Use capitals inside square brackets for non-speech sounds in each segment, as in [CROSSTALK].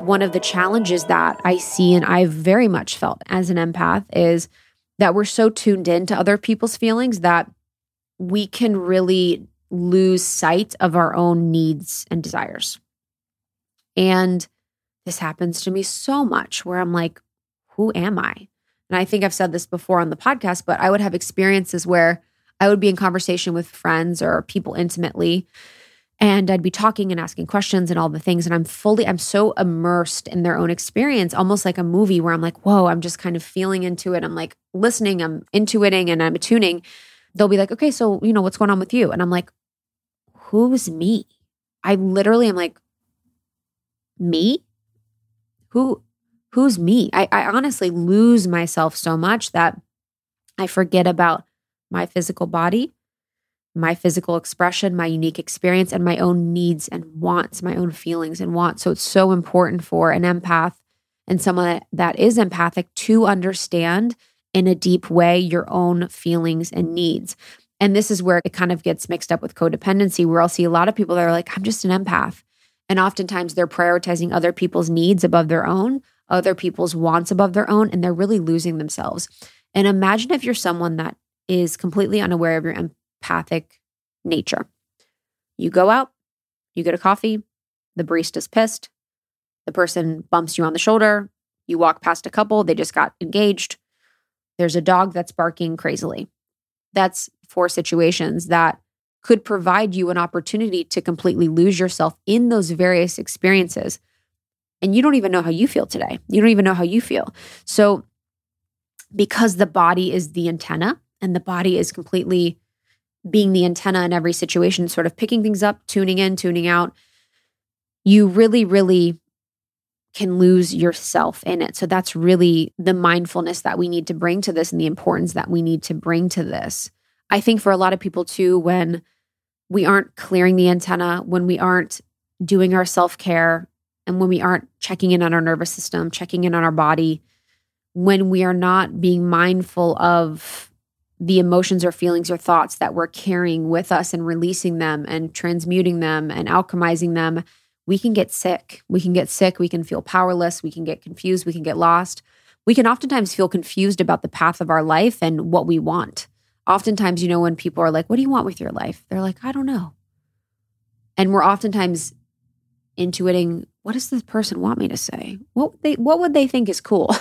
One of the challenges that I see and I've very much felt as an empath is that we're so tuned in to other people's feelings that we can really lose sight of our own needs and desires. And this happens to me so much where I'm like, who am I? And I think I've said this before on the podcast, but I would have experiences where I would be in conversation with friends or people intimately and I'd be talking and asking questions and all the things and I'm fully I'm so immersed in their own experience almost like a movie where I'm like, "Whoa, I'm just kind of feeling into it. I'm like listening, I'm intuiting and I'm attuning." They'll be like, "Okay, so, you know, what's going on with you?" And I'm like, "Who's me?" I literally am like, "Me? Who who's me?" I I honestly lose myself so much that I forget about my physical body, my physical expression, my unique experience, and my own needs and wants, my own feelings and wants. So it's so important for an empath and someone that, is empathic to understand in a deep way your own feelings and needs. And this is where it kind of gets mixed up with codependency, where I'll see a lot of people that are like, I'm just an empath. And oftentimes they're prioritizing other people's needs above their own, other people's wants above their own, and they're really losing themselves. And imagine if you're someone that is completely unaware of your empathic nature. You go out, you get a coffee, the barista's pissed, the person bumps you on the shoulder, you walk past a couple, they just got engaged. There's a dog that's barking crazily. That's four situations that could provide you an opportunity to completely lose yourself in those various experiences. And you don't even know how you feel today. You don't even know how you feel. So, because the body is the antenna, and the body is completely being the antenna in every situation, sort of picking things up, tuning in, tuning out, you really, really can lose yourself in it. So that's really the mindfulness that we need to bring to this and the importance that we need to bring to this. I think for a lot of people too, when we aren't clearing the antenna, when we aren't doing our self care, and when we aren't checking in on our nervous system, checking in on our body, when we are not being mindful of the emotions or feelings or thoughts that we're carrying with us and releasing them and transmuting them and alchemizing them, we can get sick. We can get sick. We can feel powerless. We can get confused. We can get lost. We can oftentimes feel confused about the path of our life and what we want. Oftentimes, you know, when people are like, What do you want with your life? They're like, I don't know. And we're oftentimes intuiting, What does this person want me to say? What they what would they think is cool?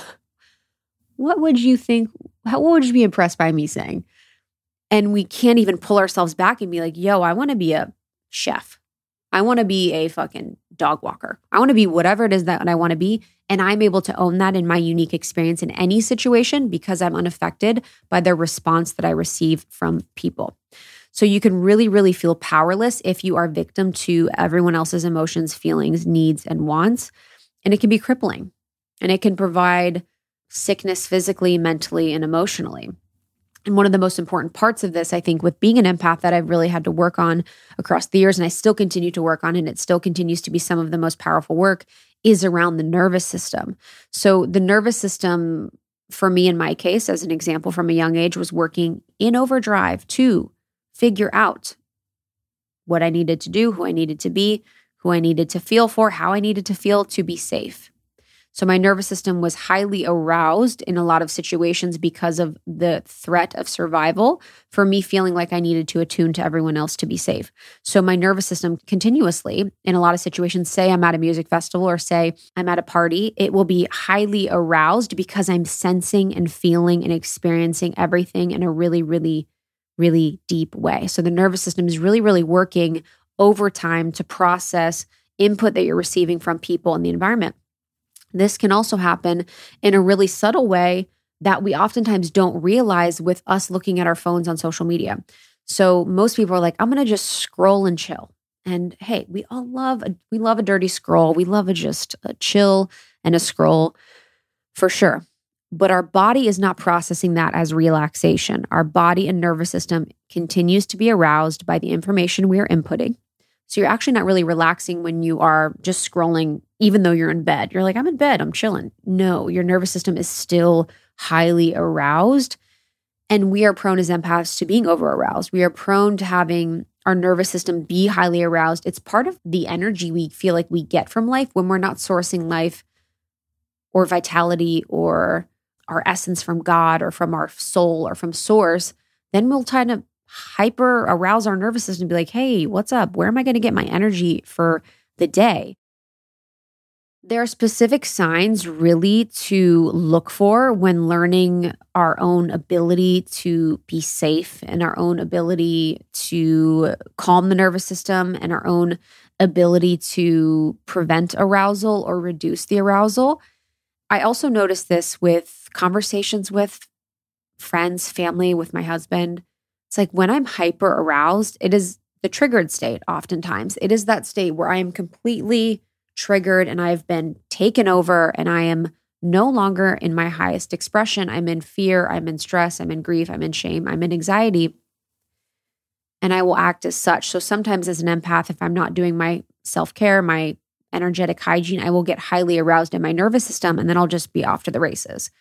[LAUGHS] what would you think what would you be impressed by me saying? And we can't even pull ourselves back and be like, yo, I want to be a chef. I want to be a fucking dog walker. I want to be whatever it is that I want to be. And I'm able to own that in my unique experience in any situation because I'm unaffected by the response that I receive from people. So you can really, really feel powerless if you are victim to everyone else's emotions, feelings, needs, and wants. And it can be crippling and it can provide sickness physically, mentally, and emotionally. And one of the most important parts of this, I think, with being an empath that I've really had to work on across the years, and I still continue to work on, and it still continues to be some of the most powerful work, is around the nervous system. So, the nervous system, for me in my case, as an example from a young age, was working in overdrive to figure out what I needed to do, who I needed to be, who I needed to feel for, how I needed to feel to be safe. So my nervous system was highly aroused in a lot of situations because of the threat of survival for me feeling like I needed to attune to everyone else to be safe. So my nervous system continuously in a lot of situations say I'm at a music festival or say I'm at a party, it will be highly aroused because I'm sensing and feeling and experiencing everything in a really really really deep way. So the nervous system is really really working over time to process input that you're receiving from people in the environment. This can also happen in a really subtle way that we oftentimes don't realize with us looking at our phones on social media. So most people are like, I'm going to just scroll and chill. And hey, we all love a, we love a dirty scroll. We love a just a chill and a scroll for sure. But our body is not processing that as relaxation. Our body and nervous system continues to be aroused by the information we are inputting. So you're actually not really relaxing when you are just scrolling, even though you're in bed. You're like, I'm in bed, I'm chilling. No, your nervous system is still highly aroused. And we are prone as empaths to being over aroused. We are prone to having our nervous system be highly aroused. It's part of the energy we feel like we get from life when we're not sourcing life or vitality or our essence from God or from our soul or from source. Then we'll kind of hyper arouse our nervous system be like, hey, what's up? Where am I going to get my energy for the day? There are specific signs really to look for when learning our own ability to be safe and our own ability to calm the nervous system and our own ability to prevent arousal or reduce the arousal. I also noticed this with conversations with friends, family, with my husband. It's like when I'm hyper aroused, it is the triggered state oftentimes. It is that state where I am completely triggered and I've been taken over and I am no longer in my highest expression. I'm in fear, I'm in stress, I'm in grief, I'm in shame, I'm in anxiety. And I will act as such. So sometimes, as an empath, if I'm not doing my self care, my energetic hygiene, I will get highly aroused in my nervous system and then I'll just be off to the races.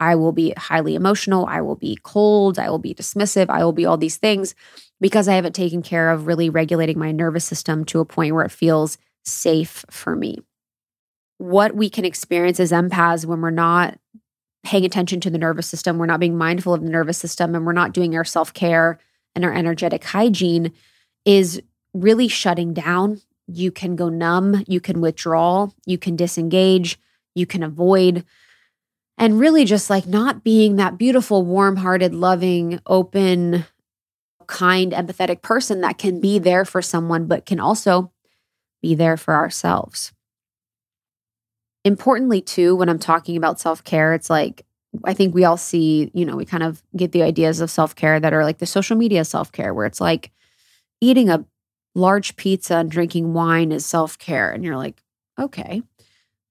I will be highly emotional. I will be cold. I will be dismissive. I will be all these things because I haven't taken care of really regulating my nervous system to a point where it feels safe for me. What we can experience as empaths when we're not paying attention to the nervous system, we're not being mindful of the nervous system, and we're not doing our self care and our energetic hygiene is really shutting down. You can go numb, you can withdraw, you can disengage, you can avoid, and really just like not being that beautiful, warm hearted, loving, open, kind, empathetic person that can be there for someone, but can also be there for ourselves. Importantly, too, when I'm talking about self care, it's like I think we all see, you know, we kind of get the ideas of self care that are like the social media self care, where it's like eating a large pizza and drinking wine is self care. And you're like, okay,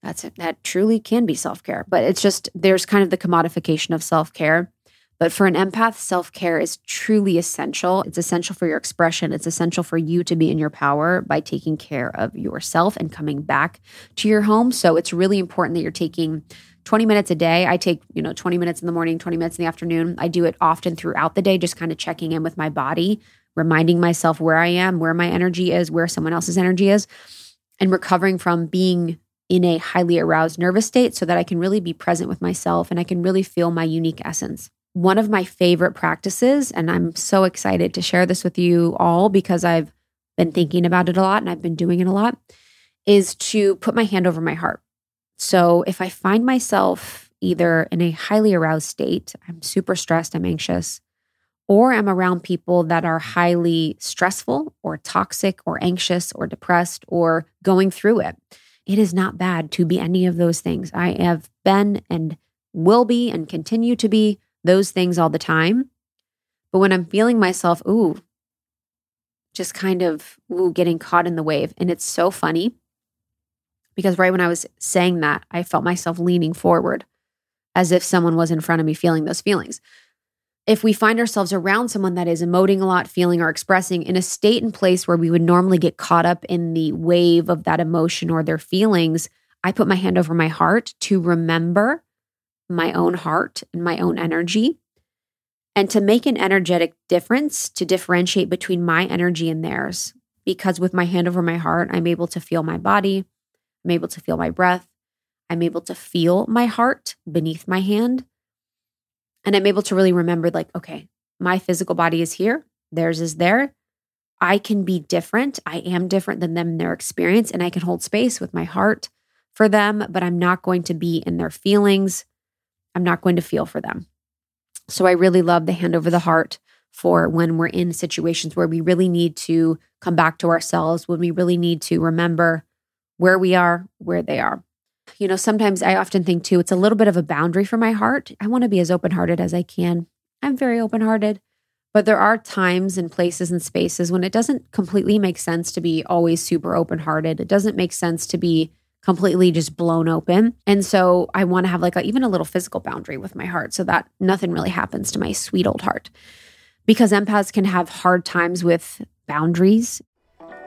that's it. That truly can be self care. But it's just, there's kind of the commodification of self care. But for an empath, self care is truly essential. It's essential for your expression. It's essential for you to be in your power by taking care of yourself and coming back to your home. So it's really important that you're taking 20 minutes a day. I take, you know, 20 minutes in the morning, 20 minutes in the afternoon. I do it often throughout the day, just kind of checking in with my body, reminding myself where I am, where my energy is, where someone else's energy is, and recovering from being in a highly aroused nervous state so that I can really be present with myself and I can really feel my unique essence one of my favorite practices, and I'm so excited to share this with you all because I've been thinking about it a lot and I've been doing it a lot, is to put my hand over my heart. So if I find myself either in a highly aroused state, I'm super stressed, I'm anxious, or I'm around people that are highly stressful or toxic or anxious or depressed or going through it. It is not bad to be any of those things. I have been and will be and continue to be those things all the time. But when I'm feeling myself, ooh, just kind of ooh, getting caught in the wave. And it's so funny because right when I was saying that, I felt myself leaning forward as if someone was in front of me feeling those feelings. If we find ourselves around someone that is emoting a lot, feeling or expressing in a state and place where we would normally get caught up in the wave of that emotion or their feelings, I put my hand over my heart to remember my own heart and my own energy. And to make an energetic difference, to differentiate between my energy and theirs. Because with my hand over my heart, I'm able to feel my body, I'm able to feel my breath, I'm able to feel my heart beneath my hand. And I'm able to really remember, like, okay, my physical body is here, theirs is there. I can be different. I am different than them in their experience, and I can hold space with my heart for them, but I'm not going to be in their feelings. I'm not going to feel for them. So I really love the hand over the heart for when we're in situations where we really need to come back to ourselves, when we really need to remember where we are, where they are. You know, sometimes I often think too, it's a little bit of a boundary for my heart. I want to be as open hearted as I can. I'm very open hearted, but there are times and places and spaces when it doesn't completely make sense to be always super open hearted. It doesn't make sense to be completely just blown open. And so I want to have like a, even a little physical boundary with my heart so that nothing really happens to my sweet old heart. Because empaths can have hard times with boundaries.